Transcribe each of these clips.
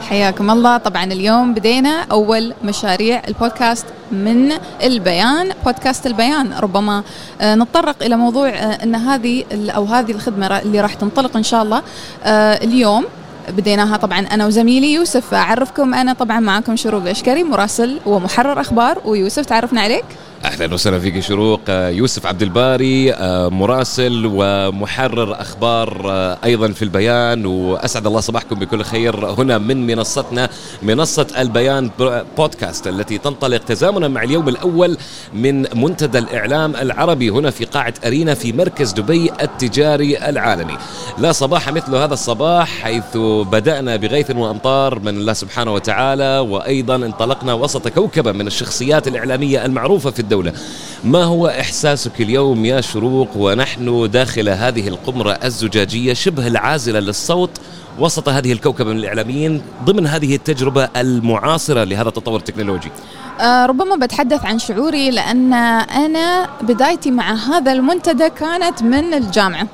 حياكم الله. طبعا اليوم بدينا أول مشاريع البودكاست من البيان بودكاست البيان. ربما آه، نتطرق إلى موضوع آه، أن هذه أو هذه الخدمة اللي راح تنطلق إن شاء الله آه، اليوم بديناها طبعا أنا وزميلي يوسف. أعرفكم أنا طبعا معكم شروق الأشكري مراسل ومحرر أخبار ويوسف تعرفنا عليك. أهلا وسهلا فيك شروق. آه، يوسف عبد الباري آه، مراسل ومحرر أخبار آه، أيضا في البيان وأسعد الله صباحكم بكل خير. هنا من منصتنا منصة البيان بودكاست التي تنطلق تزامنا مع اليوم الأول من منتدى الإعلام العربي هنا في قاعة أرينا في مركز دبي التجاري العالمي. لا صباح مثل هذا الصباح حيث بدأنا بغيث وأمطار من الله سبحانه وتعالى وأيضا انطلقنا وسط كوكبة من الشخصيات الإعلامية المعروفة في الدولة. ما هو إحساسك اليوم يا شروق؟ ونحن داخل هذه القمرة الزجاجية شبه العازلة للصوت وسط هذه الكوكبة من الإعلاميين ضمن هذه التجربة المعاصرة لهذا التطور التكنولوجي. آه ربما بتحدث عن شعوري لأن أنا بدايتي مع هذا المنتدى كانت من الجامعة.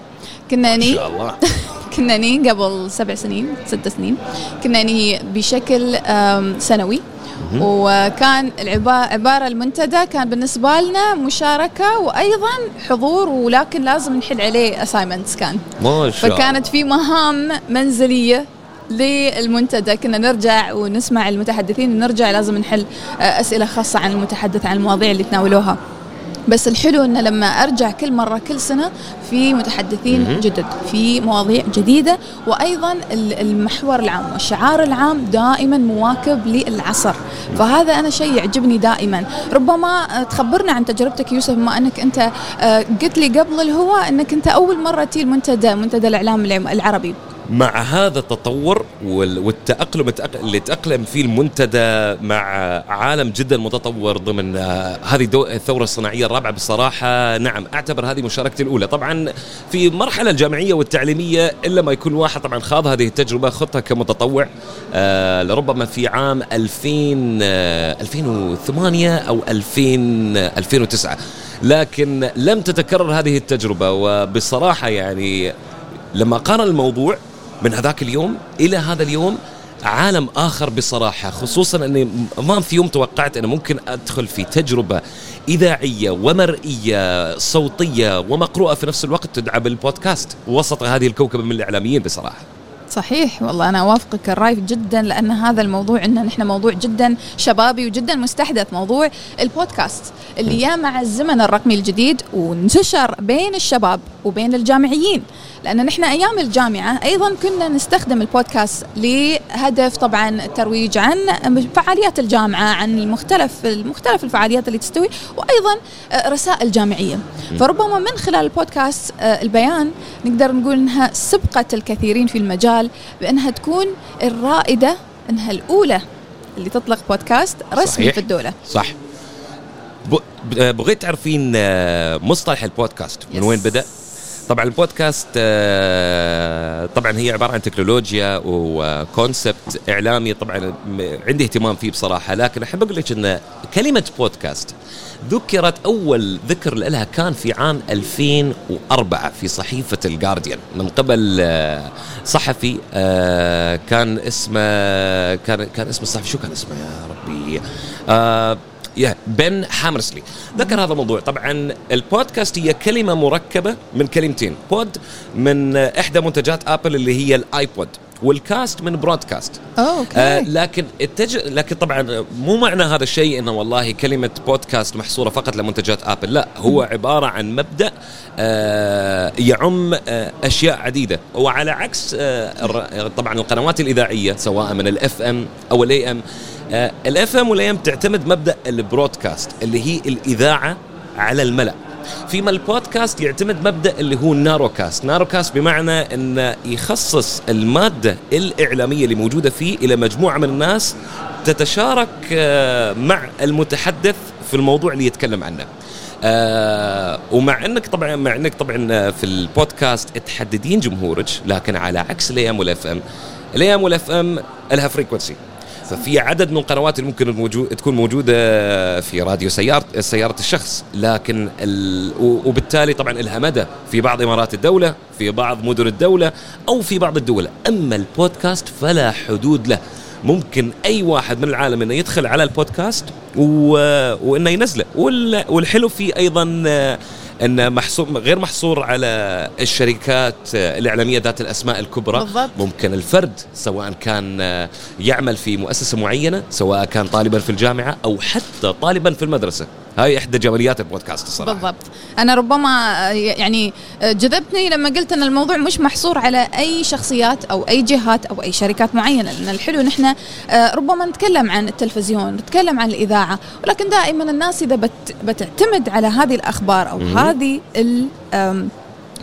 كنا ني شاء الله. كنا قبل سبع سنين ست سنين. كنا بشكل سنوي. وكان عبارة المنتدى كان بالنسبة لنا مشاركة وأيضا حضور ولكن لازم نحل عليه assignments كان. ما شاء فكانت في مهام منزلية للمنتدى. كنا نرجع ونسمع المتحدثين ونرجع لازم نحل آه، أسئلة خاصة عن المتحدث عن المواضيع اللي تناولوها. بس الحلو انه لما أرجع كل مرة كل سنة في متحدثين جدد في مواضيع جديدة وأيضا المحور العام والشعار العام دائما مواكب للعصر. فهذا أنا شيء يعجبني دائما. ربما تخبرنا عن تجربتك يوسف بما أنك أنت آه، قلت لي قبل الهواء إنك أنت أول مرة تي المنتدى منتدى الإعلام العربي. مع هذا التطور والتأقلم اللي تأقلم فيه المنتدى مع عالم جدا متطور ضمن آه، هذه الثورة الصناعية الرابعة بصراحة. نعم أعتبر هذه مشاركتي الأولى. طبعا في المرحلة الجامعية والتعليمية إلا ما يكون واحد طبعا خاض هذه التجربة خطها كمتطوع آه لربما في عام 2000 آه 2008 أو 2000 2009 لكن لم تتكرر هذه التجربة وبصراحة يعني لما قارن الموضوع من هذاك اليوم إلى هذا اليوم عالم آخر بصراحة خصوصا أني ما في يوم توقعت انه ممكن أدخل في تجربة إذاعية ومرئية صوتية ومقروءة في نفس الوقت تدعى بالبودكاست وسط هذه الكوكبة من الإعلاميين بصراحة. صحيح. والله أنا أوافقك الرأي جدا لأن هذا الموضوع ان نحن موضوع جدا شبابي وجدا مستحدث موضوع البودكاست اللي يا مع الزمن الرقمي الجديد وانتشر بين الشباب وبين الجامعيين. لأن نحن أيام الجامعة أيضا كنا نستخدم البودكاست لهدف طبعا الترويج عن فعاليات الجامعة عن المختلف المختلف الفعاليات اللي تستوي وأيضا رسائل جامعية. فربما من خلال البودكاست آه، البيان نقدر نقول إنها سبقت الكثيرين في المجال بأنها تكون الرائدة أنها الأولى اللي تطلق بودكاست رسمي صحيح. في الدولة صح بغيت تعرفين آه، مصطلح البودكاست من وين بدأ؟ طبعا البودكاست آه، طبعا هي عبارة عن تكنولوجيا وكونسبت إعلامي طبعا عندي اهتمام فيه بصراحة لكن أحب أقول لك إن كلمة بودكاست ذكرت أول ذكر لها كان في عام 2004 في صحيفة الجارديان من قبل آه، صحفي كان اسمه كان كان اسم الصحفي. شو كان اسمه يا ربي؟ يا بن هامرسلي ذكر هذا الموضوع. طبعا البودكاست هي كلمة مركبة من كلمتين. pod من إحدى منتجات ابل اللي هي الآيبود. وال cast من broadcast. okay. آه لكن التج... لكن طبعا مو معنى هذا الشيء إنه والله كلمة بودكاست محصورة فقط لمنتجات آبل لا هو عبارة عن مبدأ آه يعم آه أشياء عديدة. وعلى عكس آه طبعا القنوات الإذاعية سواء من ال FM أو ال AM ال FM وال AM تعتمد مبدأ ال broadcast اللي هي الإذاعة على الملأ. فيما البودكاست يعتمد مبدأ اللي هو ال narrowcast narrowcast بمعنى انه يخصص المادة الإعلامية اللي موجودة فيه إلى مجموعة من الناس تتشارك آه، مع المتحدث في الموضوع اللي يتكلم عنه. آه ومع إنك طبعا مع إنك طبعا في البودكاست تحددين جمهورك لكن على عكس ال AM وال FM ال AM وال FM لها frequency ففي عدد من القنوات اللي ممكن تكون موجودة في راديو سياره سيارة الشخص لكن ال... وبالتالي طبعا لها مدى في بعض إمارات الدولة في بعض مدن الدولة أو في بعض الدول. أما البودكاست فلا حدود له. ممكن أي واحد من العالم إنه يدخل على البودكاست و... وإنه ينزله. وال... والحلو فيه أيضا انه محصور غير محصور على الشركات الإعلامية ذات الأسماء الكبرى بالضبط. ممكن الفرد سواء كان يعمل في مؤسسة معينة سواء كان طالبا في الجامعة أو حتى طالبا في المدرسة هاي إحدى جماليات البودكاست الصراحة. بالضبط. أنا ربما يعني جذبتني لما قلت أن الموضوع مش محصور على أي شخصيات أو أي جهات أو أي شركات معينة لأن الحلو نحن آه، ربما نتكلم عن التلفزيون نتكلم عن الإذاعة ولكن دائما الناس إذا بت بتعتمد على هذه الأخبار أو. هذه ال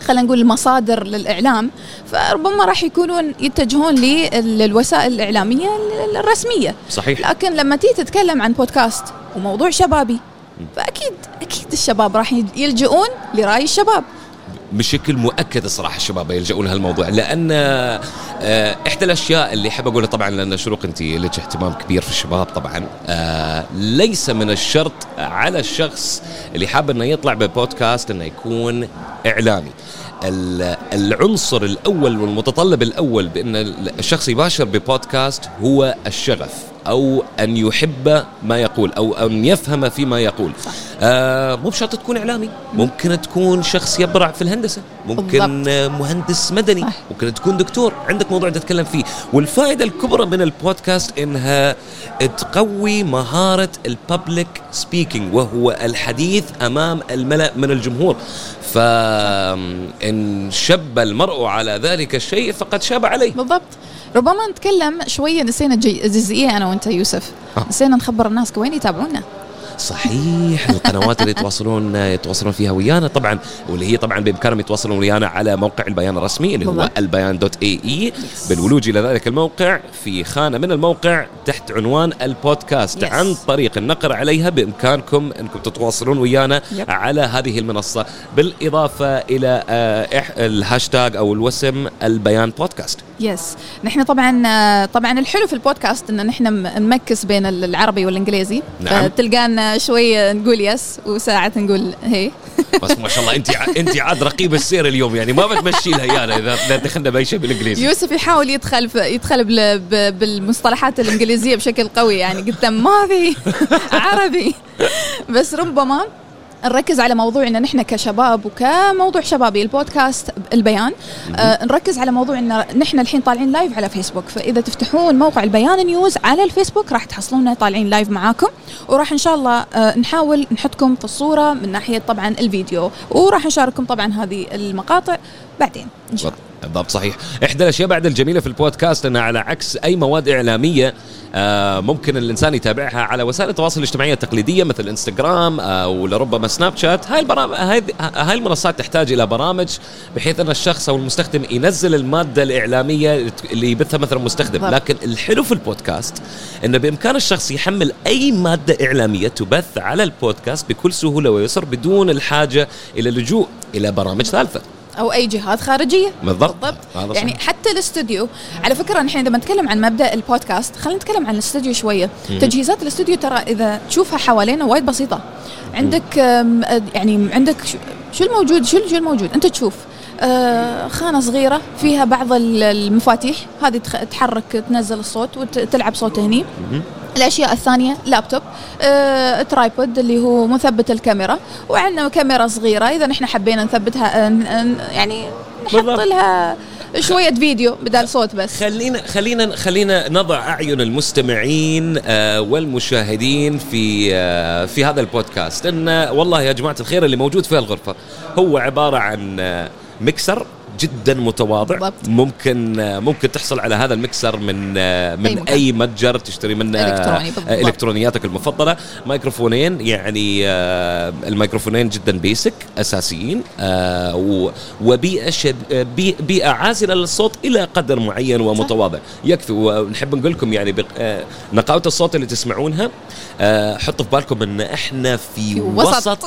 خلينا نقول المصادر للإعلام فربما راح يكونون يتجهون للوسائل الإعلامية الرسمية. صحيح. لكن لما تيجي تتكلم عن بودكاست وموضوع شبابي فأكيد أكيد الشباب راح يلجؤون لرأي الشباب. بشكل مؤكد الصراحة الشباب يلجؤون لهالموضوع لأن آه، إحدى الأشياء اللي حاب أقولها طبعا لأن شروق أنت لك اهتمام كبير في الشباب طبعا آه، ليس من الشرط على الشخص اللي حاب إنه يطلع ببودكاست إنه يكون إعلامي. ال- العنصر الأول والمتطلب الأول بإن الشخص يباشر ببودكاست هو الشغف. أو أن يحب ما يقول أو أن يفهم فيما يقول. صح. آه مو بشرط تكون إعلامي. ممكن تكون شخص يبرع في الهندسة. ممكن بالضبط. مهندس مدني. صح. ممكن تكون دكتور. عندك موضوع تتكلم فيه. والفائدة الكبرى من البودكاست إنها تقوي مهارة ال public speaking وهو الحديث أمام الملأ من الجمهور. فإن شب المرء على ذلك الشيء فقد شاب عليه. بالضبط. ربما نتكلم شوية نسينا جي- جزئيه أنا وأنت يوسف آه. نسينا نخبر الناس وين يتابعونا صحيح القنوات اللي يتواصلون يتواصلون فيها ويانا طبعا واللي هي طبعا بإمكانهم يتواصلون ويانا على موقع البيان الرسمي اللي هو. البيان dot ae بالولوج إلى ذلك الموقع في خانة من الموقع تحت عنوان البودكاست Yes. عن طريق النقر عليها بإمكانكم إنكم تتواصلون ويانا Yep. على هذه المنصة بالإضافة إلى آه، الهاشتاج أو الوسم البيان بودكاست yes نحن طبعا آه، طبعا الحلو في البودكاست إن نحن نمكس بين العربي والإنجليزي نعم. تلقانا شوية نقول yes وساعات نقول هي. بس ما شاء الله انت انت عاد رقيب السير اليوم يعني ما بتمشي لها ايانا إذا دخلنا بأي شيء بالإنجليزي. يوسف يحاول يدخل يدخل بالمصطلحات الإنجليزية بشكل قوي يعني قلت ما في عربي. بس ربما نركز على موضوع ان نحن كشباب وكموضوع شبابي البودكاست البيان. آه نركز على موضوع إن نحن الحين طالعين live على فيسبوك فإذا تفتحون موقع البيان news على الفيسبوك راح تحصلونا طالعين live معاكم. وراح إن شاء الله آه نحاول نحطكم في الصورة من ناحية طبعا الفيديو. وراح نشارككم طبعا هذه المقاطع بعدين إن شاء الله. بالضبط صحيح. إحدى الأشياء بعد الجميلة في البودكاست إنها على عكس أي مواد إعلامية آه ممكن الإنسان يتابعها على وسائل التواصل الاجتماعي التقليدية مثل إنستغرام أو لربما سناب شات. هاي البرامج هاي هاي المنصات تحتاج إلى برامج بحيث أن الشخص أو المستخدم ينزل المادة الإعلامية اللي يبثها مثلا مستخدم. بالضبط. لكن الحلو في البودكاست إنه بإمكان الشخص يحمل أي مادة إعلامية تبث على البودكاست بكل سهولة ويسر بدون الحاجة إلى اللجوء إلى برامج ثالثة. أو أي جهات خارجية. بالضبط. بالضبط. يعني. حتى الاستوديو على فكرة نحن إذا بنتكلم عن مبدأ البودكاست خلينا نتكلم عن الاستوديو شوية. تجهيزات الاستوديو ترى إذا تشوفها حوالينا وايد بسيطة. عندك يعني عندك شو- الموجود شو الموجود؟ أنت تشوف. خانة صغيرة فيها بعض ال- المفاتيح. هذه تحرك تنزل الصوت وتلعب صوت هني. الأشياء الثانية لابتوب آه، ترايبود اللي هو مثبت الكاميرا. وعندنا كاميرا صغيرة إذا نحن حبينا نثبتها آه، ن- يعني نحط. لها شوية فيديو بدل صوت بس. خلينا خلينا خلينا نضع أعين المستمعين آه، والمشاهدين في آه، في هذا البودكاست. إن والله يا جماعة الخير اللي موجود في الغرفه هو عبارة عن مكسر جدا متواضع بالضبط. ممكن آه، ممكن تحصل على هذا المكسر من آه، من أي أي, مكان. متجر تشتري منه آه، إلكتروني بالضبط. إلكترونياتك المفضلة ميكروفونين يعني الميكروفونين جدا بيسك أساسيين وبيئة بيئة عازلة للصوت إلى قدر معين ومتواضع يكفي ونحب نقول لكم يعني نقاوة الصوت اللي تسمعونها حطوا في بالكم إن إحنا في, في وسط. وسط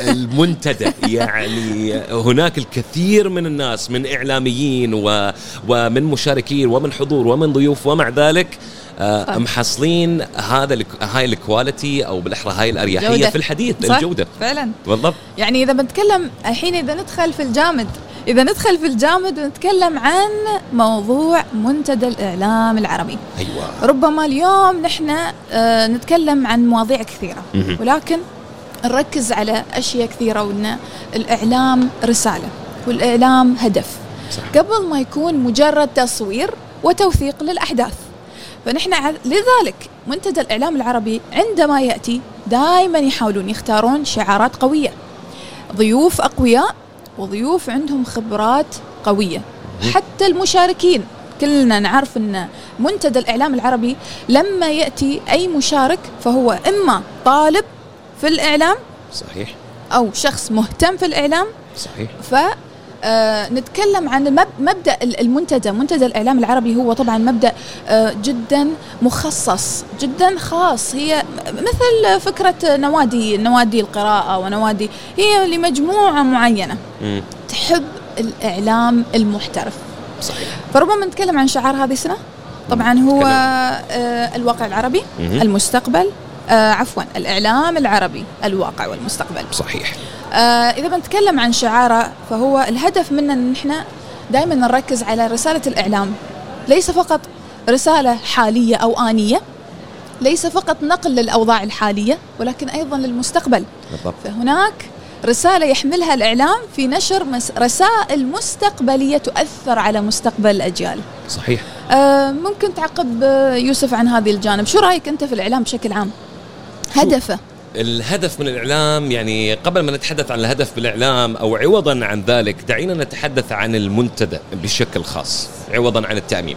المنتدى يعني هناك الكثير من الناس من إعلاميين و... ومن مشاركين ومن حضور ومن ضيوف ومع ذلك آه،. محصلين هذا الك- هاي الكواليتي أو بالأحرى هاي الأريحية جودة. في الحديث صح؟ الجودة فعلا بالضبط يعني إذا بنتكلم الحين إذا ندخل في الجامد إذا ندخل في الجامد ونتكلم عن موضوع منتدى الإعلام العربي أيوه ربما اليوم نحن آه، نتكلم عن مواضيع كثيرة. ولكن نركز على أشياء كثيرة وإن الإعلام رسالة والإعلام هدف. صح. قبل ما يكون مجرد تصوير وتوثيق للأحداث. فنحن لذلك منتدى الإعلام العربي عندما يأتي دائما يحاولون يختارون شعارات قوية. ضيوف أقوياء وضيوف عندهم خبرات قوية. حتى المشاركين. كلنا نعرف إن منتدى الإعلام العربي لما يأتي أي مشارك فهو إما طالب في الإعلام صحيح. أو شخص مهتم في الإعلام صحيح. ف آه، نتكلم عن مبدأ ال- المنتدى. منتدى الإعلام العربي هو طبعا مبدأ آه، جدا مخصص جدا خاص. هي مثل فكرة نوادي نوادي القراءة ونوادي هي لمجموعة معينة. تحب الإعلام المحترف. صحيح. فربما نتكلم عن شعار هذه السنة. طبعا هو آه، الواقع العربي. المستقبل آه، عفوا الإعلام العربي الواقع والمستقبل. صحيح. إذا بنتكلم عن شعاره فهو الهدف منه أن إحنا دائما نركز على رسالة الإعلام. ليس فقط رسالة حالية أو آنية ليس فقط نقل للأوضاع الحالية ولكن أيضا للمستقبل. بالضبط. فهناك رسالة يحملها الإعلام في نشر رسائل مستقبلية تؤثر على مستقبل الأجيال. صحيح. آه، ممكن تعقب آه، يوسف عن هذه الجانب. شو رأيك أنت في الإعلام بشكل عام؟ هدفه. الهدف من الإعلام يعني قبل ما نتحدث عن الهدف بالإعلام أو عوضا عن ذلك دعينا نتحدث عن المنتدى بشكل خاص عوضا عن التعميم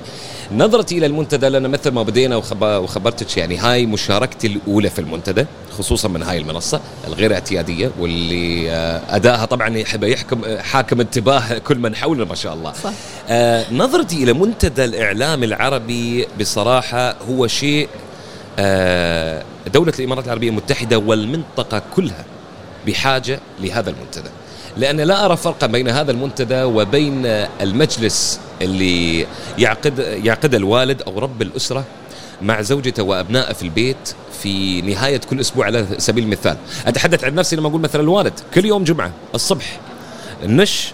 نظرتي إلى المنتدى لأن مثل ما بدينا وخب- وخبرتك يعني هاي مشاركتي الأولى في المنتدى خصوصا من هاي المنصة الغير اعتيادية واللي آه، أدائها طبعا يحب يحكم حاكم انتباه كل من حولنا ما شاء الله. صح. آه، نظرتي إلى منتدى الإعلام العربي بصراحة هو شيء آه، دولة الإمارات العربية المتحدة والمنطقة كلها بحاجة لهذا المنتدى. لأن لا أرى فرقا بين هذا المنتدى وبين المجلس اللي يعقد يعقد الوالد أو رب الأسرة مع زوجته وأبنائه في البيت في نهاية كل أسبوع على سبيل المثال. أتحدث عن نفسي لما أقول مثلا الوالد كل يوم جمعة الصبح نش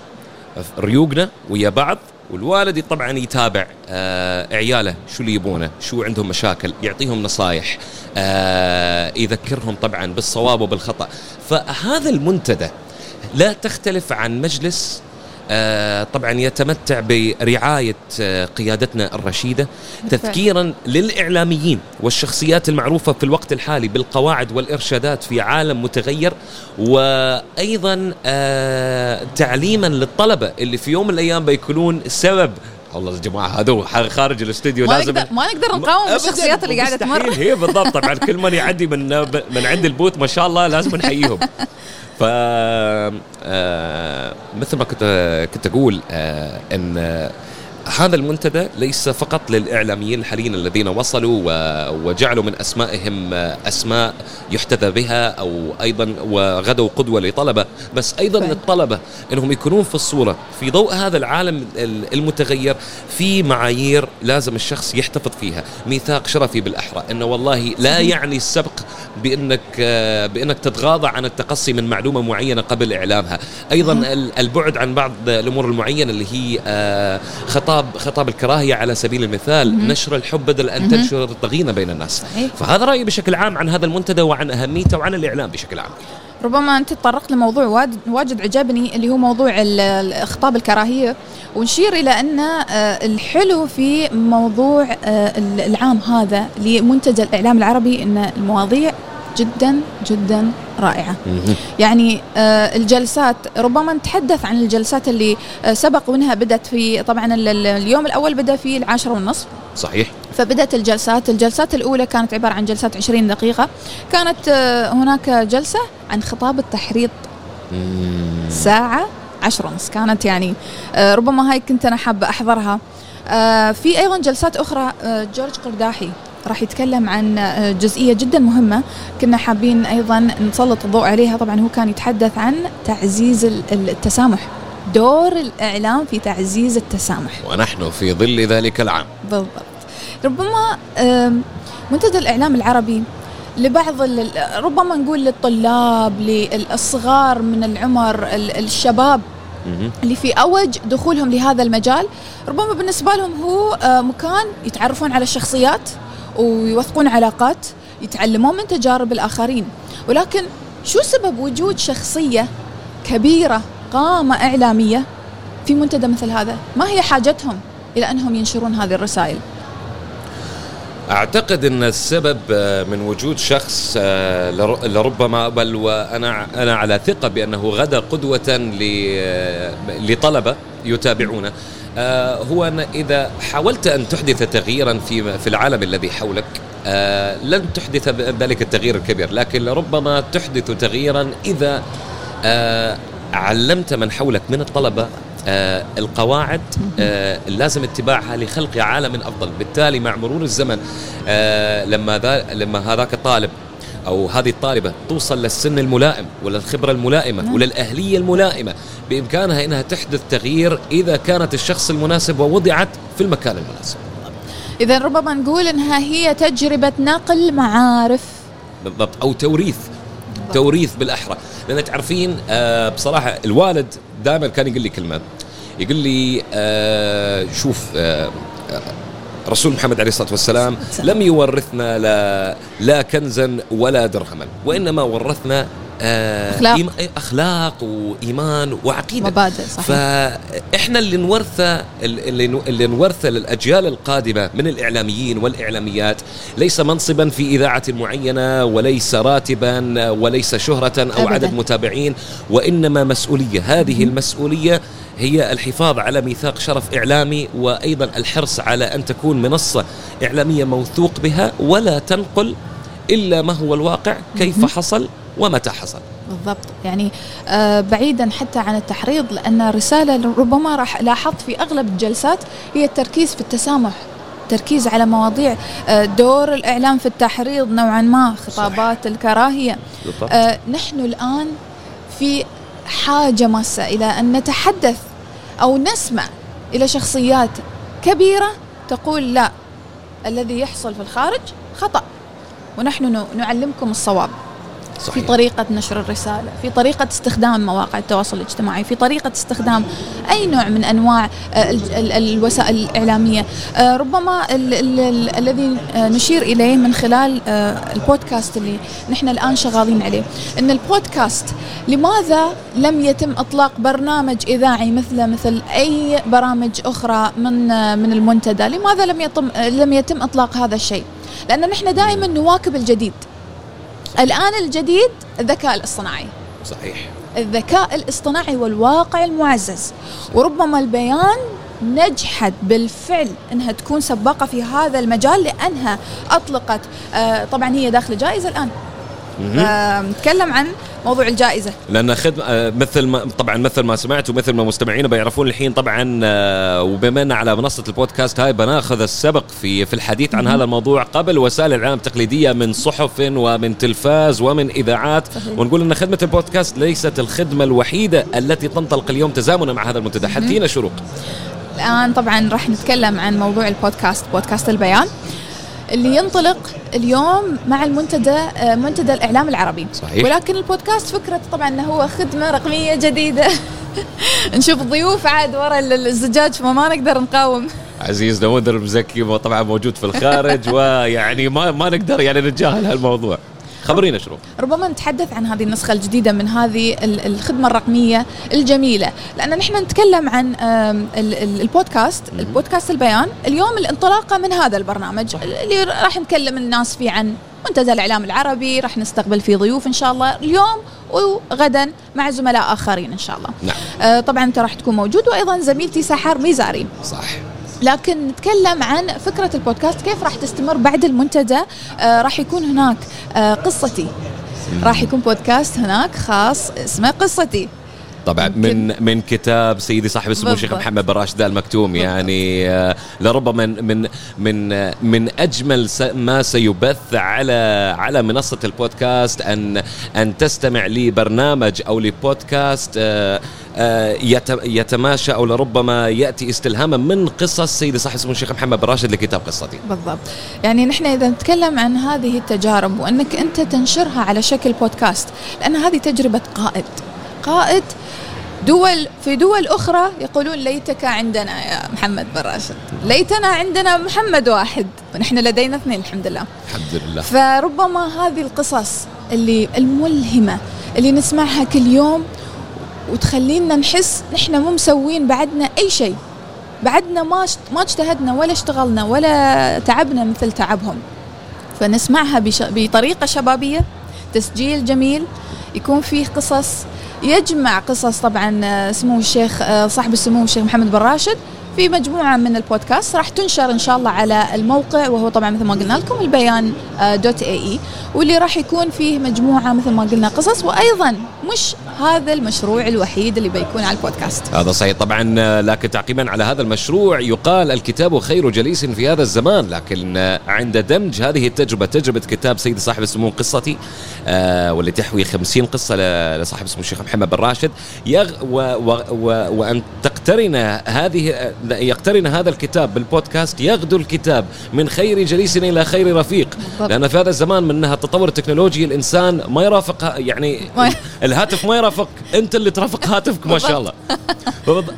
ريوقنا ويا بعض والوالد طبعا يتابع آه عياله شو اللي يبونه شو عندهم مشاكل يعطيهم نصايح آه يذكرهم طبعا بالصواب وبالخطأ. فهذا المنتدى لا تختلف عن مجلس طبعا يتمتع برعاية آه قيادتنا الرشيدة. تذكيرا للإعلاميين والشخصيات المعروفة في الوقت الحالي بالقواعد والإرشادات في عالم متغير وأيضا آه تعليما للطلبة اللي في يوم من الأيام بيكونون سبب والله يا جماعة هذول خارج الاستوديو ما لازم نقدر ما نقدر نقاوم الشخصيات اللي قاعدة. تمر هي بالضبط طبعا كل من يعدي من من عند البوت ما شاء الله لازم نحييهم ف آه، مثل ما كنت كنت أقول آه، إن هذا المنتدى ليس فقط للإعلاميين الحاليين الذين وصلوا وجعلوا من أسمائهم آه، أسماء يحتذى بها أو أيضا وغدوا قدوة لطلبة بس أيضا فعلا. للطلبة إنهم يكونون في الصورة. في ضوء هذا العالم ال- المتغير في معايير لازم الشخص يحتفظ فيها. ميثاق شرفي بالأحرى. انه والله لا يعني السبق بإنك آه، بإنك تتغاضى عن التقصي من معلومة معينة قبل إعلامها. أيضا ال- البعد عن بعض الأمور المعينة اللي هي آه، خطاب خطاب الكراهية على سبيل المثال نشر الحب بدل أن تنشر الضغينه بين الناس. صحيح. فهذا رأيي بشكل عام عن هذا المنتدى وعن أهميته وعن الإعلام بشكل عام. ربما أنت تطرقت لموضوع واجد, عجبني اللي هو موضوع خطاب الكراهية. ونشير إلى أن آه، الحلو في موضوع آه، ال- العام هذا لمنتدى الإعلام العربي إن المواضيع جدا جدا رائعة. يعني آه، الجلسات ربما نتحدث عن الجلسات اللي آه، سبق وانها بدأت في طبعا ال- ال- اليوم الأول بدأ في العاشرة والنصف. صحيح. فبدأت الجلسات الجلسات الأولى كانت عبارة عن جلسات 20 دقيقة. كانت آه، هناك جلسة عن خطاب التحريض. ساعة عشرة ونص كانت يعني ربما هاي كنت أنا حابة أحضرها. في أيضا جلسات أخرى جورج قرداحي. راح يتكلم عن آه، جزئية جدا مهمة كنا حابين أيضا نسلط الضوء عليها. طبعا هو كان يتحدث عن تعزيز ال- ال- التسامح دور الإعلام في تعزيز التسامح. ونحن في ظل ذلك العام. بالضبط. ربما منتدى الإعلام العربي لبعض ربما نقول للطلاب للصغار من العمر ال- الشباب. اللي في أوج دخولهم لهذا المجال ربما بالنسبة لهم هو آه، مكان يتعرفون على الشخصيات ويوثقون علاقات يتعلمون من تجارب الآخرين. ولكن شو سبب وجود شخصية كبيرة قامة إعلامية في منتدى مثل هذا؟ ما هي حاجتهم إلى أنهم ينشرون هذه الرسائل؟ أعتقد إن السبب آه، من وجود شخص آه، لر- لربما بل وأنا أنا على ثقة بأنه غدا قدوة آه، لطلبة يتابعونه. هو أن إذا حاولت أن تحدث تغييرا في في العالم الذي حولك آه، لن تحدث ذلك التغيير الكبير لكن لربما تحدث تغييرا إذا آه، علمت من حولك من الطلبة آه، القواعد آه، لازم اتباعها لخلق عالم أفضل. بالتالي مع مرور الزمن آه، لما ذا لما هذاك الطالب أو هذه الطالبة توصل للسن الملائم وللخبره الملائمة نعم. وللاهليه الملائمة بإمكانها إنها تحدث تغيير إذا كانت الشخص المناسب ووضعت في المكان المناسب. اذا ربما نقول إنها هي تجربة نقل معارف. بالضبط. أو توريث. توريث بالأحرى. لأن تعرفين آه بصراحة الوالد دائما كان يقول لي كلمة. يقول لي آه شوف آه رسول محمد عليه الصلاة والسلام لم يورثنا لا لا كنزا ولا درهما وإنما ورثنا أخلاق. إيم- أخلاق وإيمان وعقيدة. مبادئ صحيح. فإحنا اللي نورثة اللي اللي نورثة للأجيال القادمة من الإعلاميين والإعلاميات ليس منصبا في إذاعة معينة وليس راتبا وليس شهرة أو أبداً. عدد متابعين وإنما مسؤولية. هذه المسؤولية هي الحفاظ على ميثاق شرف إعلامي وأيضا الحرص على أن تكون منصة إعلامية موثوق بها ولا تنقل إلا ما هو الواقع كيف حصل ومتى حصل؟ بالضبط. يعني آه بعيدا حتى عن التحريض لأن الرساله ربما راح لاحظت في أغلب الجلسات هي التركيز في التسامح تركيز على مواضيع آه دور الإعلام في التحريض نوعا ما خطابات الكراهية. آه نحن الآن في حاجة ماسة إلى أن نتحدث أو نسمع إلى شخصيات كبيرة تقول لا الذي يحصل في الخارج خطأ ونحن نعلمكم الصواب. في صحيح. طريقة نشر الرسالة في طريقة استخدام مواقع التواصل الاجتماعي في طريقة استخدام أي نوع من أنواع آه، ال- ال- الوسائل الإعلامية. آه، ربما ال- ال- ال- الذي آه، نشير إليه من خلال البودكاست اللي نحن الآن شغالين عليه. أن البودكاست لماذا لم يتم إطلاق برنامج إذاعي مثل مثل أي برامج أخرى من من المنتدى؟ لماذا لم يتم لم يتم إطلاق هذا الشيء؟ لأن نحن دائما نواكب الجديد. الآن الجديد الذكاء الاصطناعي. صحيح. الذكاء الاصطناعي والواقع المعزز. وربما البيان نجحت بالفعل إنها تكون سباقة في هذا المجال لأنها أطلقت آه طبعا هي داخل جائزه الآن. آه نتكلم عن موضوع الجائزة. لأن خدمه آه، مثل ما طبعا مثل ما سمعت ومثل ما مستمعينا بيعرفون الحين طبعا آه، وبما إن على منصة البودكاست هاي بناخذ السبق في في الحديث عن هذا الموضوع قبل وسائل الإعلام التقليدية من صحف ومن تلفاز ومن إذاعات صحيح. ونقول إن خدمة البودكاست ليست الخدمة الوحيدة التي تنطلق اليوم تزامنا مع هذا المنتدى. حدينا شروق. الآن طبعا راح نتكلم عن موضوع البودكاست بودكاست البيان اللي ينطلق اليوم مع المنتدى آه، منتدى الإعلام العربي. صحيح. ولكن البودكاست فكرة طبعا إنه هو خدمة رقمية جديدة. نشوف ضيوف عاد ورا ال- الزجاج فما نقدر نقاوم. عزيزنا منذر مزكي طبعا موجود في الخارج ويعني ما ما نقدر يعني نتجاهل هالموضوع. خبرينا شروق. ربما نتحدث عن هذه النسخة الجديدة من هذه ال- الخدمة الرقمية الجميلة. لأن نحن نتكلم عن البودكاست البودكاست البيان. اليوم الانطلاقة من هذا البرنامج اللي راح نكلم الناس فيه عن منتدى الإعلام العربي راح نستقبل فيه ضيوف إن شاء الله اليوم وغدا مع زملاء آخرين إن شاء الله. نعم. آه، طبعا أنت راح تكون موجود وأيضا زميلتي سحر ميزاري. صح لكن نتكلم عن فكرة البودكاست كيف راح تستمر بعد المنتدى؟ آه راح يكون هناك آه قصتي. راح يكون بودكاست هناك خاص اسمه قصتي. طبعا. من من كتاب سيدي صاحب السمو الشيخ. محمد بن راشد ال مكتوم يعني آه، لربما من من من من أجمل ما سيبث على على منصة البودكاست ان أن تستمع لبرنامج أو لبودكاست آه، آه، يت- يتماشى أو لربما يأتي استلهاما من قصص سيدي صاحب السمو الشيخ محمد بن راشد لكتاب قصتي. بالضبط. يعني نحن إذا نتكلم عن هذه التجارب وأنك أنت تنشرها على شكل بودكاست لأن هذه تجربة قائد. قائد دول في دول أخرى يقولون ليتك عندنا يا محمد بن راشد. ليتنا عندنا محمد واحد ونحن لدينا اثنين الحمد لله. الحمد لله. فربما هذه القصص اللي الملهمة اللي نسمعها كل يوم وتخلينا نحس نحن مو مسوين بعدنا أي شيء. بعدنا ما ما اجتهدنا ولا اشتغلنا ولا تعبنا مثل تعبهم. فنسمعها بش... بطريقة شبابية تسجيل جميل يكون فيه قصص يجمع قصص طبعا آه، سمو الشيخ آه، صاحب السمو الشيخ محمد بن راشد. في مجموعة من البودكاست راح تنشر إن شاء الله على الموقع وهو طبعا مثل ما قلنا لكم البيان آه، دوت اي اي واللي راح يكون فيه مجموعة مثل ما قلنا قصص وأيضا مش هذا المشروع الوحيد اللي بيكون على البودكاست. هذا صحيح طبعا آه، لكن تعقيبا على هذا المشروع يقال الكتاب خير جليس في هذا الزمان لكن آه، عند دمج هذه التجربة تجربة كتاب سيد صاحب السمو قصتي واللي تحوي خمسين قصة لصاحب السمو الشيخ محمد بن راشد يغ و و و وأن تقترن هذه يقترن هذا الكتاب بالبودكاست يغدو الكتاب من خير جليس إلى خير رفيق. بالضبط. لأن في هذا الزمان منها التطور التكنولوجي الإنسان ما يرافق يعني الهاتف ما يرافق أنت اللي ترافق هاتفك ما شاء الله.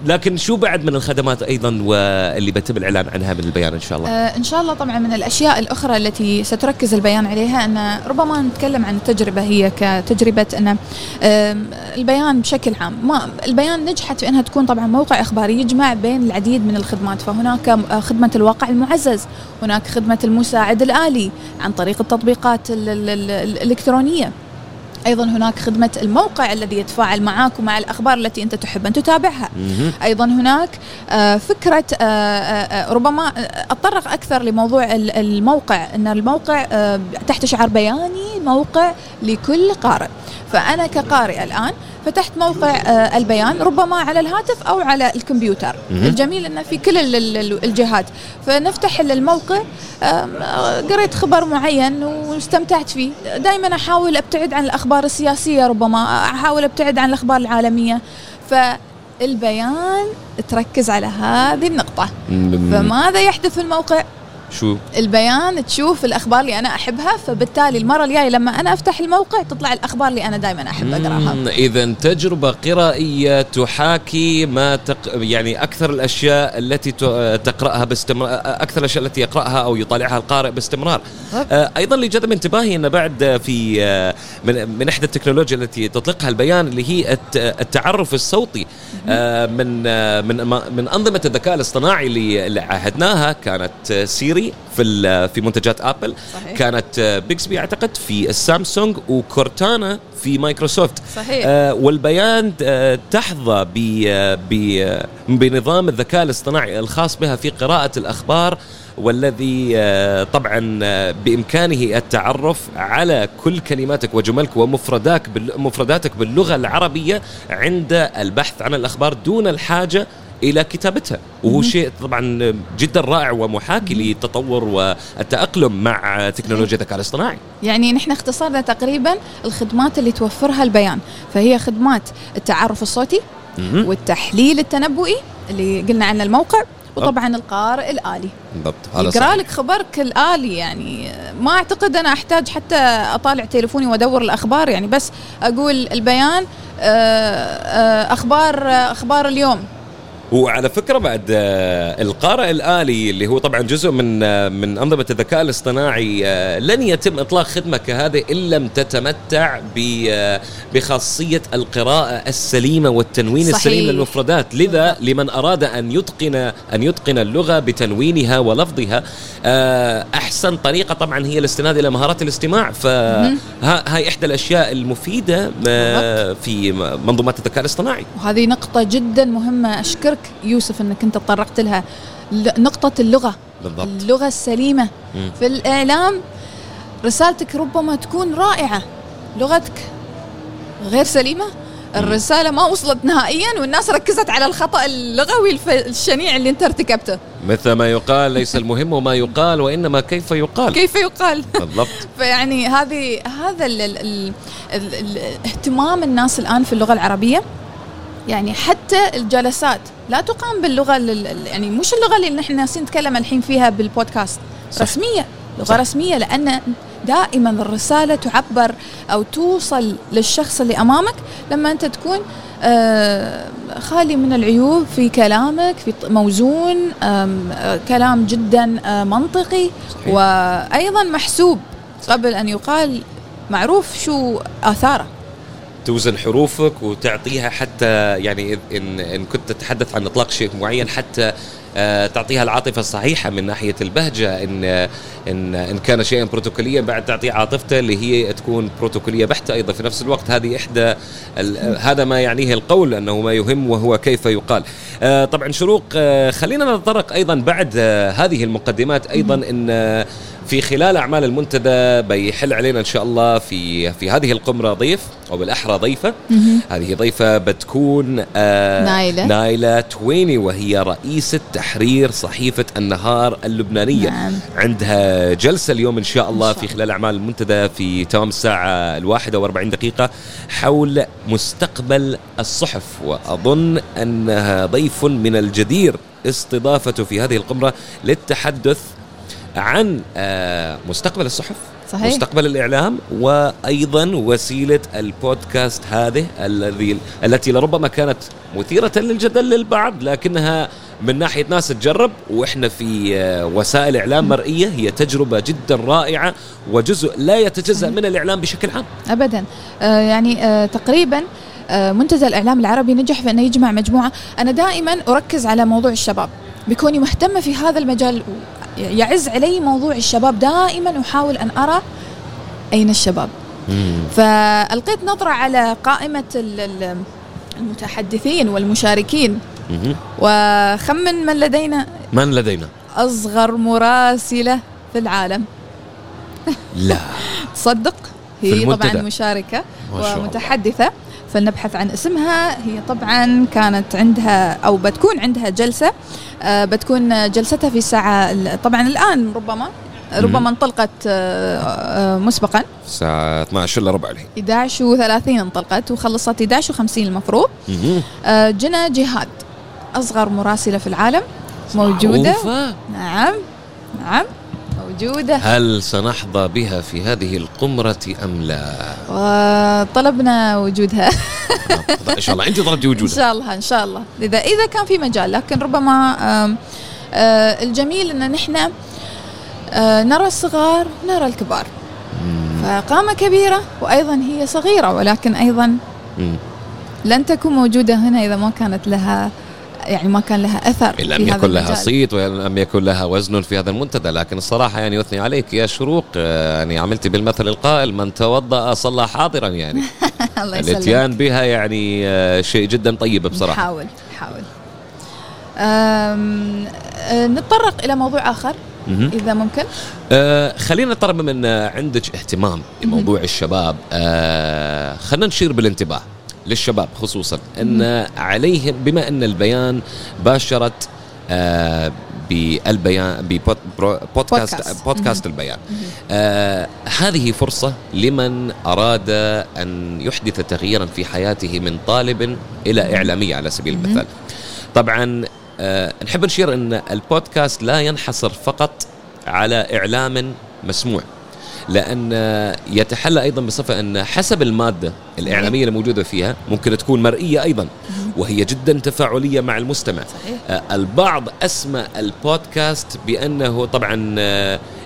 لكن شو بعد من الخدمات أيضا واللي بيتم الإعلان عنها من البيان إن شاء الله؟ آه إن شاء الله طبعا من الأشياء الأخرى التي ستركز البيان عليها أن ربما نتكلم عن التجربة هي كتجربة أن البيان بشكل عام. ما البيان نجحت في إنها تكون طبعا موقع إخباري يجمع بين العديد من الخدمات فهناك خدمة الواقع المعزز هناك خدمة المساعد الآلي عن طريق التطبيقات الإلكترونية. أيضا هناك خدمة الموقع الذي يتفاعل معك ومع الأخبار التي أنت تحب أن تتابعها. أيضا هناك آه، فكرة آه، آه، ربما أتطرق أكثر لموضوع الموقع إن الموقع تحت شعار بياني موقع لكل قارئ. فأنا كقارئ الآن فتحت موقع البيان ربما على الهاتف أو على الكمبيوتر. الجميل إنه في كل الجهات. فنفتح الموقع قريت خبر معين واستمتعت فيه. دائما أحاول أبتعد عن الأخبار السياسية ربما. أحاول أبتعد عن الأخبار العالمية. فالبيان تركز على هذه النقطة. فماذا يحدث في الموقع؟ شو؟ البيان تشوف الأخبار اللي أنا أحبها فبالتالي المرة الجاية لما أنا أفتح الموقع تطلع الأخبار اللي أنا دائما أحب أقراها. اذا تجربة قرائية تحاكي ما تق... يعني أكثر الأشياء التي تقرأها باستمرار أكثر الأشياء التي يقرأها أو يطالعها القارئ باستمرار. آه أيضا اللي جذب انتباهي أن بعد في آه من من إحدى التكنولوجيا التي تطلقها البيان اللي هي التعرف الصوتي. آه من آه من من أنظمة الذكاء الاصطناعي اللي عهدناها كانت Siri Siri في في منتجات ابل صحيح. كانت Bixby أعتقد في السامسونج و Cortana في مايكروسوفت صحيح. آه والبيان آه تحظى بنظام الذكاء الاصطناعي الخاص بها في قراءة الأخبار والذي آه، طبعا آه، بإمكانه التعرف على كل كلماتك وجملك ومفرداتك مفرداتك باللغة العربية عند البحث عن الأخبار دون الحاجة إلى كتابتها. وهو شيء طبعا جدا رائع ومحاكي للتطور والتأقلم مع تكنولوجيا الذكاء الاصطناعي. يعني نحن اختصرنا تقريبا الخدمات اللي توفرها البيان. فهي خدمات التعرف الصوتي والتحليل التنبؤي اللي قلنا عنه الموقع وطبعا القارئ الآلي. بالضبط يقرأ لك خبرك الالي يعني ما أعتقد أنا أحتاج حتى أطالع تليفوني وأدور الأخبار يعني بس أقول البيان آه، آه، أخبار أخبار اليوم. وعلى فكرة بعد آه، القارئ الآلي اللي هو طبعا جزء من آه، من أنظمة الذكاء الاصطناعي آه، لن يتم إطلاق خدمة كهذه إن لم تتمتع بخاصية القراءة السليمة والتنوين صحيح. السليم للمفردات. لذا لمن أراد أن يتقن أن يتقن اللغة بتنوينها ولفظها أحسن طريقة طبعا هي الاستناد إلى مهارات الاستماع. فهاي إحدى الأشياء المفيدة في منظومات الذكاء الاصطناعي. وهذه نقطة جدا مهمة. أشكرك اشكرك يوسف انك انت تطرقت لها. نقطة اللغة. بالضبط. اللغة السليمة. م. في الإعلام رسالتك ربما تكون رائعة. لغتك غير سليمة. الرسالة ما وصلت نهائيا والناس ركزت على الخطأ اللغوي الشنيع اللي انت ارتكبته. مثل ما يقال ليس المهم ما يقال وإنما كيف يقال. كيف يقال. بالضبط. فيعني هذه هذا الاهتمام الناس الآن في اللغة العربية. يعني حتى الجلسات لا تقام باللغة يعني مش اللغة اللي نحن نتكلم الحين فيها بالبودكاست صح. رسمية لغة صح. رسمية لأن دائما الرسالة تعبر أو توصل للشخص اللي أمامك لما أنت تكون آه، خالي من العيوب في كلامك في موزون آه، كلام جدا آه، منطقي صحيح. وأيضا محسوب قبل أن يقال معروف شو آثاره توزن حروفك وتعطيها حتى يعني ان إن كنت تتحدث عن إطلاق شيء معين حتى آه، تعطيها العاطفة الصحيحة من ناحية البهجة. إن إن إن كان شيئا بروتوكوليا بعد تعطيه عاطفته اللي هي تكون بروتوكولية بحتة أيضا. في نفس الوقت هذه إحدى هذا ما يعنيه القول أنه ما يهم وهو كيف يقال. آه، طبعا شروق آه، خلينا نتطرق أيضا بعد هذه المقدمات. أيضا إن في خلال أعمال المنتدى بيحل علينا إن شاء الله في في هذه القمرة ضيف أو بالأحرى ضيفة. هذه ضيفة بتكون آه نايلة. نايلة تويني وهي رئيسة تحرير صحيفة النهار اللبنانية. نعم. عندها جلسة اليوم إن شاء الله في خلال أعمال المنتدى في تمام الساعة الواحدة وأربعين دقيقة حول مستقبل الصحف. وأظن أنها ضيف من الجدير استضافته في هذه القمرة للتحدث عن آه، مستقبل الصحف صحيح. مستقبل الإعلام وأيضا وسيلة البودكاست هذه الذي التي لربما كانت مثيرة للجدل للبعض لكنها من ناحية ناس تجرب وإحنا في آه، وسائل إعلام مرئية هي تجربة جدا رائعة وجزء لا يتجزأ من الإعلام بشكل عام. ابدا. آه يعني آه تقريبا منتدى الإعلام العربي نجح في انه يجمع مجموعة. أنا دائما أركز على موضوع الشباب. بكوني مهتمة في هذا المجال يعز علي موضوع الشباب دائما أحاول أن أرى أين الشباب. فألقيت نظرة على قائمة المتحدثين والمشاركين. وخمن من لدينا من لدينا؟ أصغر مراسلة في العالم. لا. تصدق؟ هي طبعا مشاركة ومتحدثة. فلنبحث عن اسمها. هي طبعا كانت عندها أو بتكون عندها جلسة. آه، بتكون جلستها في الساعة طبعا الآن ربما ربما انطلقت آه، آه، مسبقا. الساعة 12 الا ربع الحين. 11 و30 انطلقت وخلصت 11 و50 المفروض. جنى جهاد أصغر مراسلة في العالم موجودة. نعم نعم. موجودة. هل سنحظى بها في هذه القمرة أم لا؟ وطلبنا وجودها. إن شاء الله. أنت طلبتي وجودها. إن شاء الله إن شاء الله. إذا إذا كان في مجال لكن ربما آه، الجميل أن نحن آه، نرى الصغار نرى الكبار. فقامة كبيرة وأيضا هي صغيرة ولكن أيضا لن تكون موجودة هنا إذا ما كانت لها يعني ما كان لها أثر إن لم يكن لها صيت ولم يكن لها وزن في هذا المنتدى لكن الصراحة يعني أثني عليك يا شروق آه، يعني عملتي بالمثل القائل من توضأ صلى حاضرا يعني. الله يسلمك. الإتيان بها يعني آه، شيء جدا طيب بصراحة. حاول حاول آه، نتطرق إلى موضوع آخر إذا ممكن. آه خلينا نتطرق من عندك اهتمام بموضوع الشباب. آه خلينا نشير بالانتباه. للشباب خصوصا. إن عليهم بما إن البيان باشرت آه بالبيان ببودكاست بودكاست البيان. آه هذه فرصة لمن أراد أن يحدث تغييرا في حياته من طالب إلى إعلامية على سبيل المثال. طبعا آه نحب نشير أن البودكاست لا ينحصر فقط على إعلام مسموع. لأن يتحلى أيضا بصفة أن حسب المادة الإعلامية الموجوده فيها ممكن تكون مرئية أيضا وهي جدا تفاعلية مع المستمع صحيح. البعض أسمى البودكاست بأنه طبعا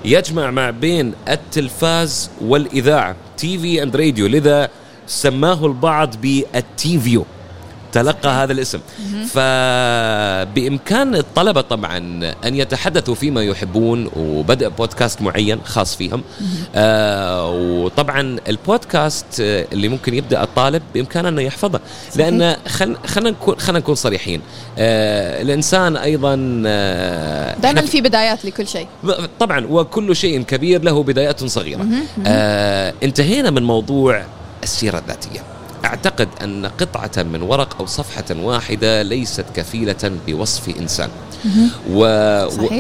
يجمع ما بين التلفاز والإذاعة TV and radio لذا سماه البعض بالتيفيو تلقى هذا الاسم. فبإمكان الطلبة طبعا أن يتحدثوا فيما يحبون وبدأ بودكاست معين خاص فيهم. آه وطبعا البودكاست اللي ممكن يبدأ الطالب بإمكانه أنه يحفظه. لأن خلينا نكون خلينا نكون صريحين. آه الإنسان أيضا آه دائما في بدايات لكل شيء. طبعا وكل شيء كبير له بدايات صغيرة. آه انتهينا من موضوع السيرة الذاتية. أعتقد أن قطعة من ورق أو صفحة واحدة ليست كفيلة بوصف إنسان. و...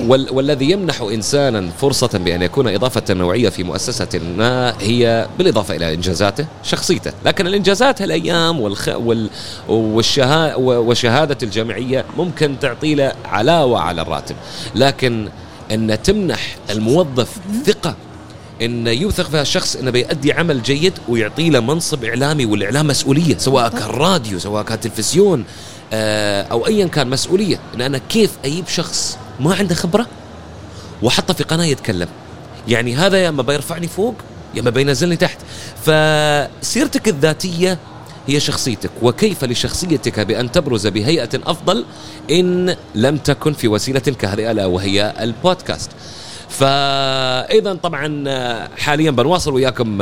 وال... والذي يمنح إنسانا فرصة بأن يكون إضافة نوعية في مؤسسة ما هي بالإضافة إلى إنجازاته شخصيته. لكن الإنجازات هالأيام والخ... وال... والشها... وشهادة الجامعية ممكن تعطي له علاوة على الراتب. لكن أن تمنح الموظف ثقة إن يوثق في هالشخص إنه بيأدي عمل جيد ويعطي له منصب إعلامي والإعلام مسؤولية سواء كان راديو سواء كان تلفزيون آه، أو ايا كان مسؤولية. ان أنا كيف أجيب شخص ما عنده خبرة وأحطه في قناة يتكلم؟ يعني هذا يا إما بيرفعني فوق يا إما بينزلني تحت. فسيرتك الذاتية هي شخصيتك وكيف لشخصيتك بأن تبرز بهيئة أفضل إن لم تكن في وسيلة كهذه ألا وهي البودكاست. فإذا طبعا حاليا بنواصل وياكم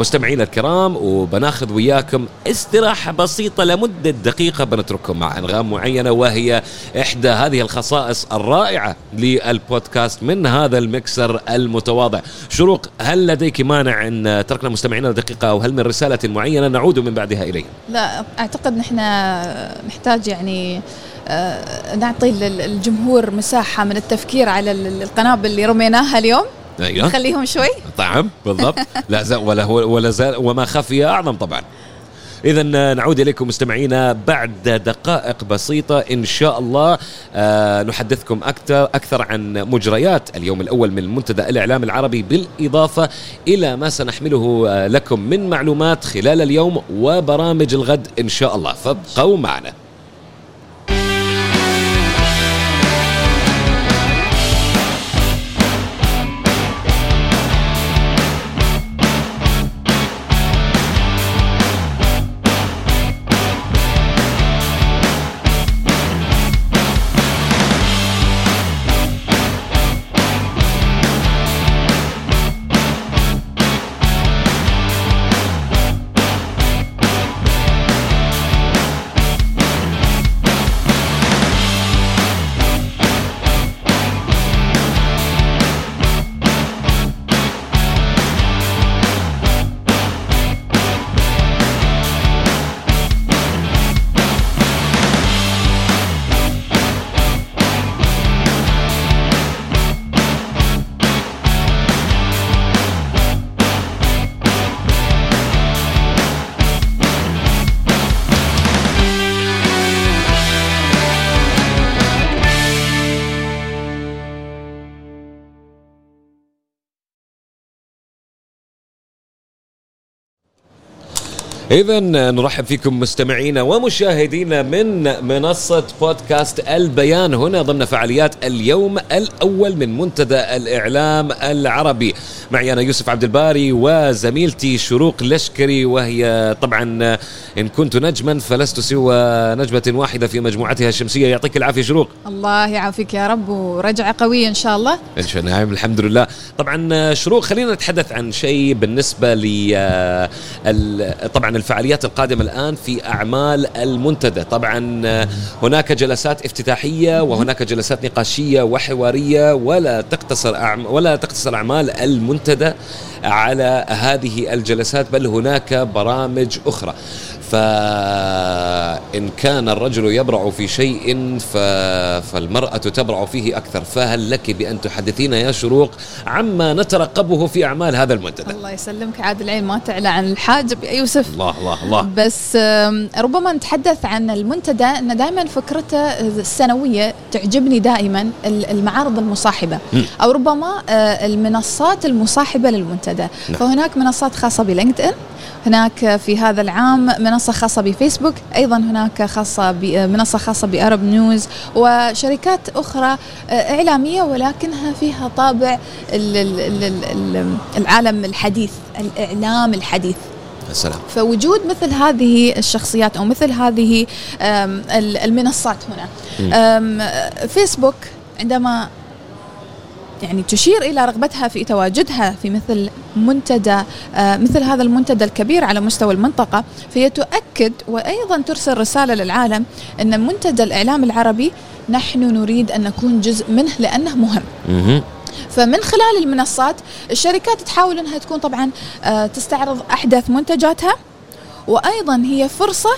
مستمعينا الكرام وبناخذ وياكم استراحة بسيطة لمدة دقيقة بنترككم مع أنغام معينة وهي إحدى هذه الخصائص الرائعة للبودكاست من هذا المكسر المتواضع. شروق هل لديك مانع أن تركنا مستمعينا دقيقة أو هل من رسالة معينة نعود من بعدها اليها لا أعتقد نحن نحتاج يعني آه، نعطي الجمهور مساحة من التفكير على القنابل اللي رميناها اليوم. أيوه. نخليهم شوي. طعم بالضبط. لا زال ولا ولا زال وما خفي أعظم طبعا. إذا نعود إليكم مستمعينا بعد دقائق بسيطة. إن شاء الله آه نحدثكم أكثر أكثر عن مجريات اليوم الأول من منتدى الإعلام العربي. بالإضافة إلى ما سنحمله آه لكم من معلومات خلال اليوم وبرامج الغد إن شاء الله. فابقوا معنا. إذا نرحب فيكم مستمعينا ومشاهدينا من منصة بودكاست البيان. هنا ضمن فعاليات اليوم الأول من منتدى الإعلام العربي. معي أنا يوسف عبد الباري وزميلتي شروق لشكري وهي طبعا إن كنت نجما فلست سوى نجمة واحدة في مجموعتها الشمسية. يعطيك العافية شروق. الله يعافيك يا رب ورجعة قوية إن شاء الله. إن شاء الله نعم الحمد لله. طبعا شروق خلينا نتحدث عن شيء بالنسبة ل طبعا الفعاليات القادمة الآن في أعمال المنتدى. طبعا هناك جلسات افتتاحية وهناك جلسات نقاشية وحوارية ولا تقتصر أعم ولا تقتصر أعمال المنتدى على هذه الجلسات بل هناك برامج أخرى. فإن كان الرجل يبرع في شيء فالمرأة تبرع فيه أكثر. فهل لك بأن تحدثينا يا شروق عما نترقبه في أعمال هذا المنتدى؟ الله يسلمك. عاد العين ما تعلى عن الحاجب يا يوسف. الله الله الله. بس ربما نتحدث عن المنتدى. أن دائما فكرته السنوية تعجبني دائما المعارض المصاحبة. أو ربما آه، المنصات المصاحبة للمنتدى. نعم. فهناك منصات خاصة بلينكد إن هناك في هذا العام منصة خاصة بفيسبوك أيضا هناك خاصة منصة خاصة بأرب نيوز وشركات أخرى آه، إعلامية ولكنها فيها طابع العالم الحديث الإعلام الحديث. السلام فوجود مثل هذه الشخصيات أو مثل هذه المنصات هنا. فيسبوك عندما يعني تشير إلى رغبتها في تواجدها في مثل منتدى آه، مثل هذا المنتدى الكبير على مستوى المنطقة فهي تؤكد وأيضا ترسل رسالة للعالم أن منتدى الإعلام العربي نحن نريد أن نكون جزء منه لأنه مهم. فمن خلال المنصات الشركات تحاول أنها تكون طبعا آه، تستعرض احدث منتجاتها وأيضا هي فرصة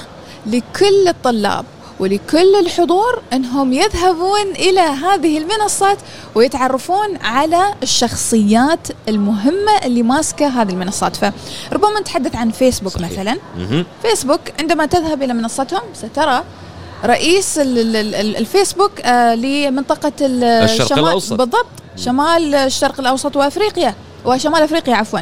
لكل الطلاب ولكل الحضور انهم يذهبون إلى هذه المنصات ويتعرفون على الشخصيات المهمة اللي ماسكة هذه المنصات. فربما نتحدث عن فيسبوك صحيح. مثلا. فيسبوك عندما تذهب إلى منصتهم سترى رئيس الفيسبوك آه، لمنطقة الشرق الأوسط. بالضبط. شمال الشرق الأوسط وأفريقيا. وشمال أفريقيا عفوا.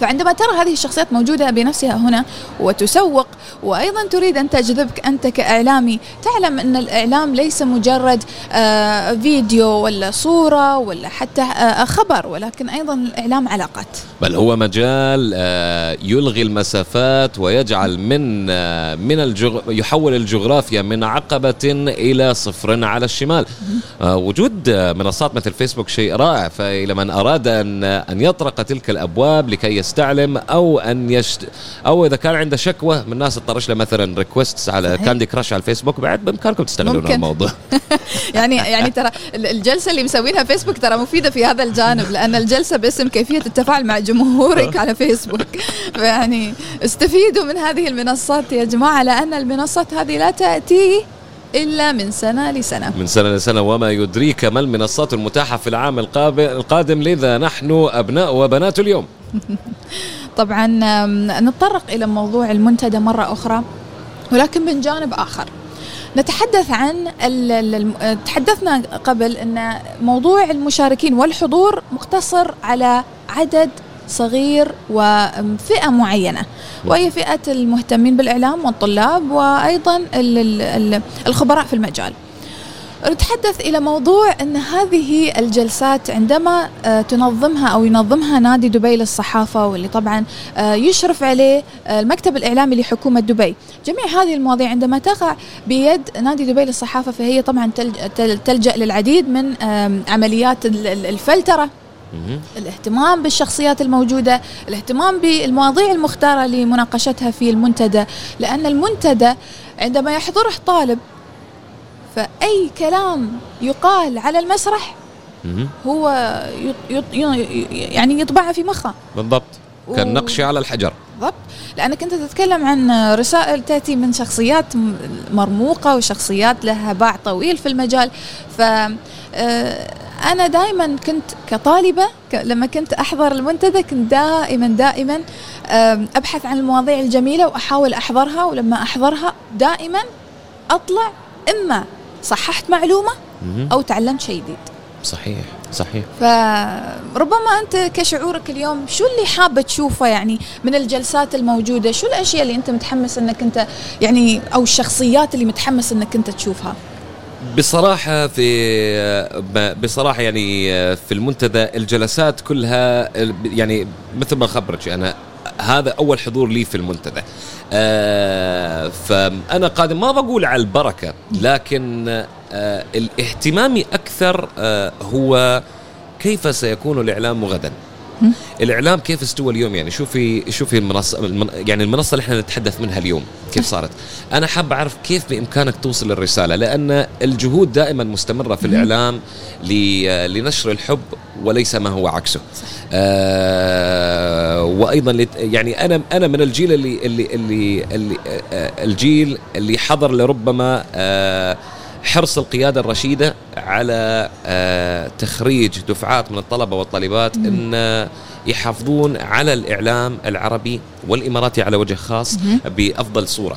فعندما ترى هذه الشخصيات موجودة بنفسها هنا وتسوق وأيضا تريد أن تجذبك أنت كإعلامي تعلم أن الإعلام ليس مجرد آه، فيديو ولا صورة ولا حتى آه، خبر ولكن أيضا الإعلام علاقات. بل هو مجال آه، يلغي المسافات ويجعل من من الجغ... يحول الجغرافيا من عقبة إلى صفر على الشمال. وجود منصات مثل فيسبوك شيء رائع فإلى من أراد أن أن يطرق تلك الأبواب لكي يستعلم أو أن يشت... أو إذا كان عنده شكوى من ناس تطرش له مثلا request على. Candy Crush على الفيسبوك بعد بإمكانكم تستغلون. الموضوع يعني يعني ترى ال- الجلسة اللي مسوينها فيسبوك ترى مفيدة في هذا الجانب لأن الجلسة باسم كيفية التفاعل مع جمهورك على فيسبوك فيعني استفيدوا من هذه المنصات يا جماعة لأن المنصات هذه لا تأتي إلا من سنة لسنة. من سنة لسنة وما يدريك ما المنصات المتاحة في العام القادم لذا نحن أبناء وبنات اليوم. طبعا نتطرق إلى موضوع المنتدى مرة أخرى ولكن من جانب آخر. نتحدث عن تحدثنا قبل إن موضوع المشاركين والحضور مقتصر على عدد صغير وفئة معينة. وهي فئة المهتمين بالإعلام والطلاب ال- الخبراء في المجال. نتحدث إلى موضوع إن هذه الجلسات عندما آه، تنظمها أو ينظمها نادي دبي للصحافة واللي طبعا آه، يشرف عليه آه، المكتب الإعلامي لحكومة دبي، جميع هذه المواضيع عندما تقع بيد نادي دبي للصحافة فهي طبعا تلج- تل- تلجأ للعديد من عمليات ال- ال- الفلترة. مهم. الاهتمام بالشخصيات الموجودة الاهتمام بالمواضيع المختارة لمناقشتها في المنتدى. لأن المنتدى عندما يحضره طالب فأي كلام يقال على المسرح. هو يعني يطبعها في مخه. بالضبط. كالنقش على الحجر. بالضبط. لأنك أنت تتكلم عن رسائل تأتي من شخصيات م- مرموقة وشخصيات لها باع طويل في المجال. ف أنا دائما كنت كطالبة ك- لما كنت أحضر المنتدى كنت دائما دائما آم، أبحث عن المواضيع الجميلة وأحاول أحضرها ولما أحضرها دائما أطلع إما صححت معلومة مهم. أو تعلمت شيء جديد. صحيح صحيح. فربما أنت كشعورك اليوم شو اللي حابة تشوفه يعني من الجلسات الموجودة؟ شو الأشياء اللي أنت متحمس إنك أنت يعني أو الشخصيات اللي متحمس إنك أنت تشوفها؟ بصراحة في بصراحة يعني في المنتدى الجلسات كلها يعني مثل ما خبرك أنا هذا أول حضور لي في المنتدى. آه، فأنا قادم ما بقول على البركة لكن آه، الاهتمامي أكثر آه، هو كيف سيكون الإعلام غدا. الإعلام كيف استوى اليوم؟ يعني شوفي شوفي المنصه المن- يعني المنصة اللي إحنا نتحدث منها اليوم كيف صارت؟ أنا حاب أعرف كيف بإمكانك توصل الرساله لأن الجهود دائما مستمرة في الإعلام لنشر الحب وليس ما هو عكسه. آه وأيضا يعني أنا أنا من الجيل اللي اللي اللي, اللي آه الجيل اللي حضر لربما آه حرص القيادة الرشيدة على آه، تخريج دفعات من الطلبة والطالبات أن يحافظون على الإعلام العربي والإماراتي على وجه خاص بأفضل صورة.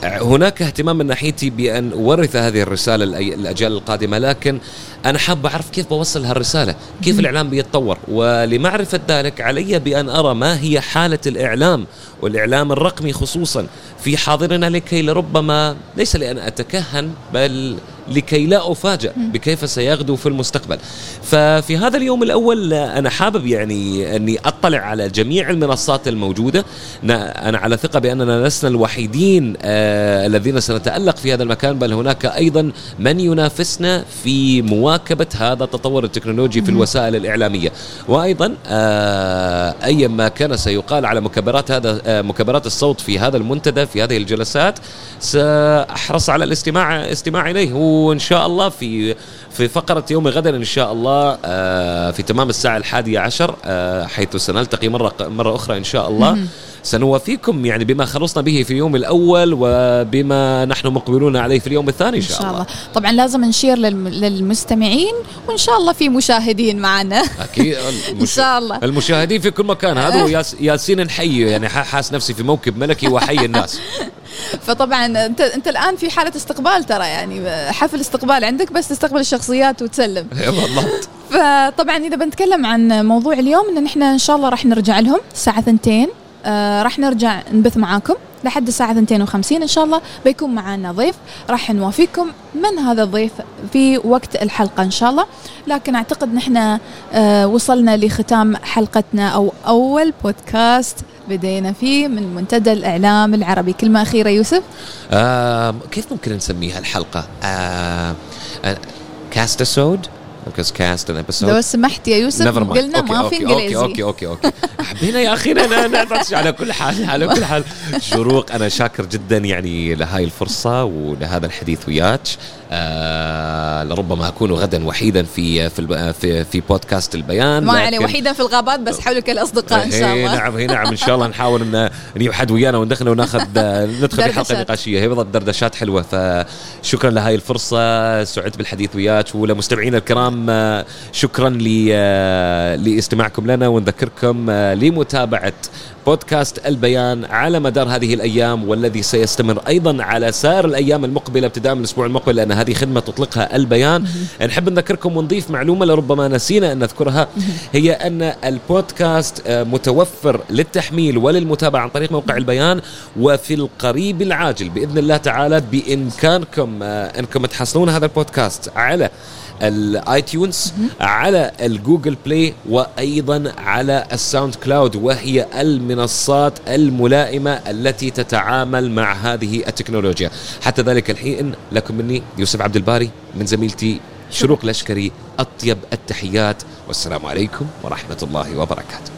فهناك اهتمام من ناحيتي بأن أورث هذه الرسالة للأي- للأجيال القادمة لكن أنا حاب أعرف كيف بوصل هالرسالة كيف الإعلام بيتطور؟ ولمعرفة ذلك علي بأن أرى ما هي حالة الإعلام والإعلام الرقمي خصوصا في حاضرنا لكي لربما ليس لأن أتكهن بل لكي لا أفاجأ بكيف سيغدو في المستقبل. ففي هذا اليوم الأول أنا حابب يعني أني أطلع على جميع المنصات الموجودة. أنا على ثقة بأننا لسنا الوحيدين آه الذين سنتألق في هذا المكان بل هناك أيضا من ينافسنا في مواكبة هذا التطور التكنولوجي في الوسائل الإعلامية. وأيضا آه أيا ما كان سيقال على مكبرات هذا آه مكبرات الصوت في هذا المنتدى في هذه الجلسات. سأحرص على الاستماع استماع إليه وإن شاء الله في في فقرة يوم غدا إن شاء الله آه في تمام الساعة الحادية عشر آه حيث سنلتقي مرة مرة أخرى إن شاء الله. سنوافيكم يعني بما خلصنا به في اليوم الأول وبما نحن مقبلون عليه في اليوم الثاني إن شاء الله. طبعا لازم نشير للم- للمستمعين وإن شاء الله في مشاهدين معنا. أكيد. إن شاء الله. المشاهدين في كل مكان. هذا ياسين نحيي يعني حاس نفسي في موكب ملكي واحيي الناس. فطبعا انت أنت الآن في حالة استقبال ترى يعني حفل استقبال عندك بس تستقبل الشخصيات وتسلم. بالضبط. فطبعا إذا بنتكلم عن موضوع اليوم إن إحنا إن شاء الله راح نرجع لهم الساعة 2 آه راح نرجع نبث معاكم. لحد الساعة 52 إن شاء الله. بيكون معنا ضيف راح نوافيكم من هذا الضيف في وقت الحلقة إن شاء الله. لكن أعتقد نحن آه وصلنا لختام حلقتنا أو أول بودكاست بدينا فيه من منتدى الإعلام العربي. كلمة أخيرة يوسف. آه كيف ممكن نسميها الحلقة؟ آه castisode because cast and episode. لو سمحت يا يوسف. قلنا ما في إنجليزي. okay okay okay. حبينا يا أخي لا على كل حال على كل حال. شروق أنا شاكر جدا يعني لهاي الفرصة ولهذا الحديث وياك. آه لربما أكون غدا وحيدا في في في, في بودكاست البيان ما لكن- وحيدا في الغابات بس حولك الاصدقاء إن شاء إيه الله. نعم هي نعم إن شاء الله نحاول إن نجيب حد ويانا وندخل وناخذ ندخل في حلقة. نقاشية. هي بالضبط دردشات حلوة فشكرا لهاي الفرصة. سعدت بالحديث وياك ولمستمعينا الكرام. آه، شكرا آه، لاستماعكم لنا ونذكركم آه، لمتابعة بودكاست البيان على مدار هذه الأيام والذي سيستمر أيضا على سائر الأيام المقبلة ابتداء من الأسبوع المقبل لأن هذه خدمة تطلقها البيان. نحب نذكركم ونضيف معلومة لربما نسينا أن نذكرها هي أن البودكاست متوفر للتحميل وللمتابعة عن طريق موقع البيان وفي القريب العاجل بإذن الله تعالى بإمكانكم أنكم تحصلون هذا البودكاست على ال iTunes على ال Google Play وأيضا على ال SoundCloud وهي المنصات الملائمة التي تتعامل مع هذه التكنولوجيا. حتى ذلك الحين لكم مني يوسف عبد الباري من زميلتي شروق لشكري أطيب التحيات والسلام عليكم ورحمة الله وبركاته.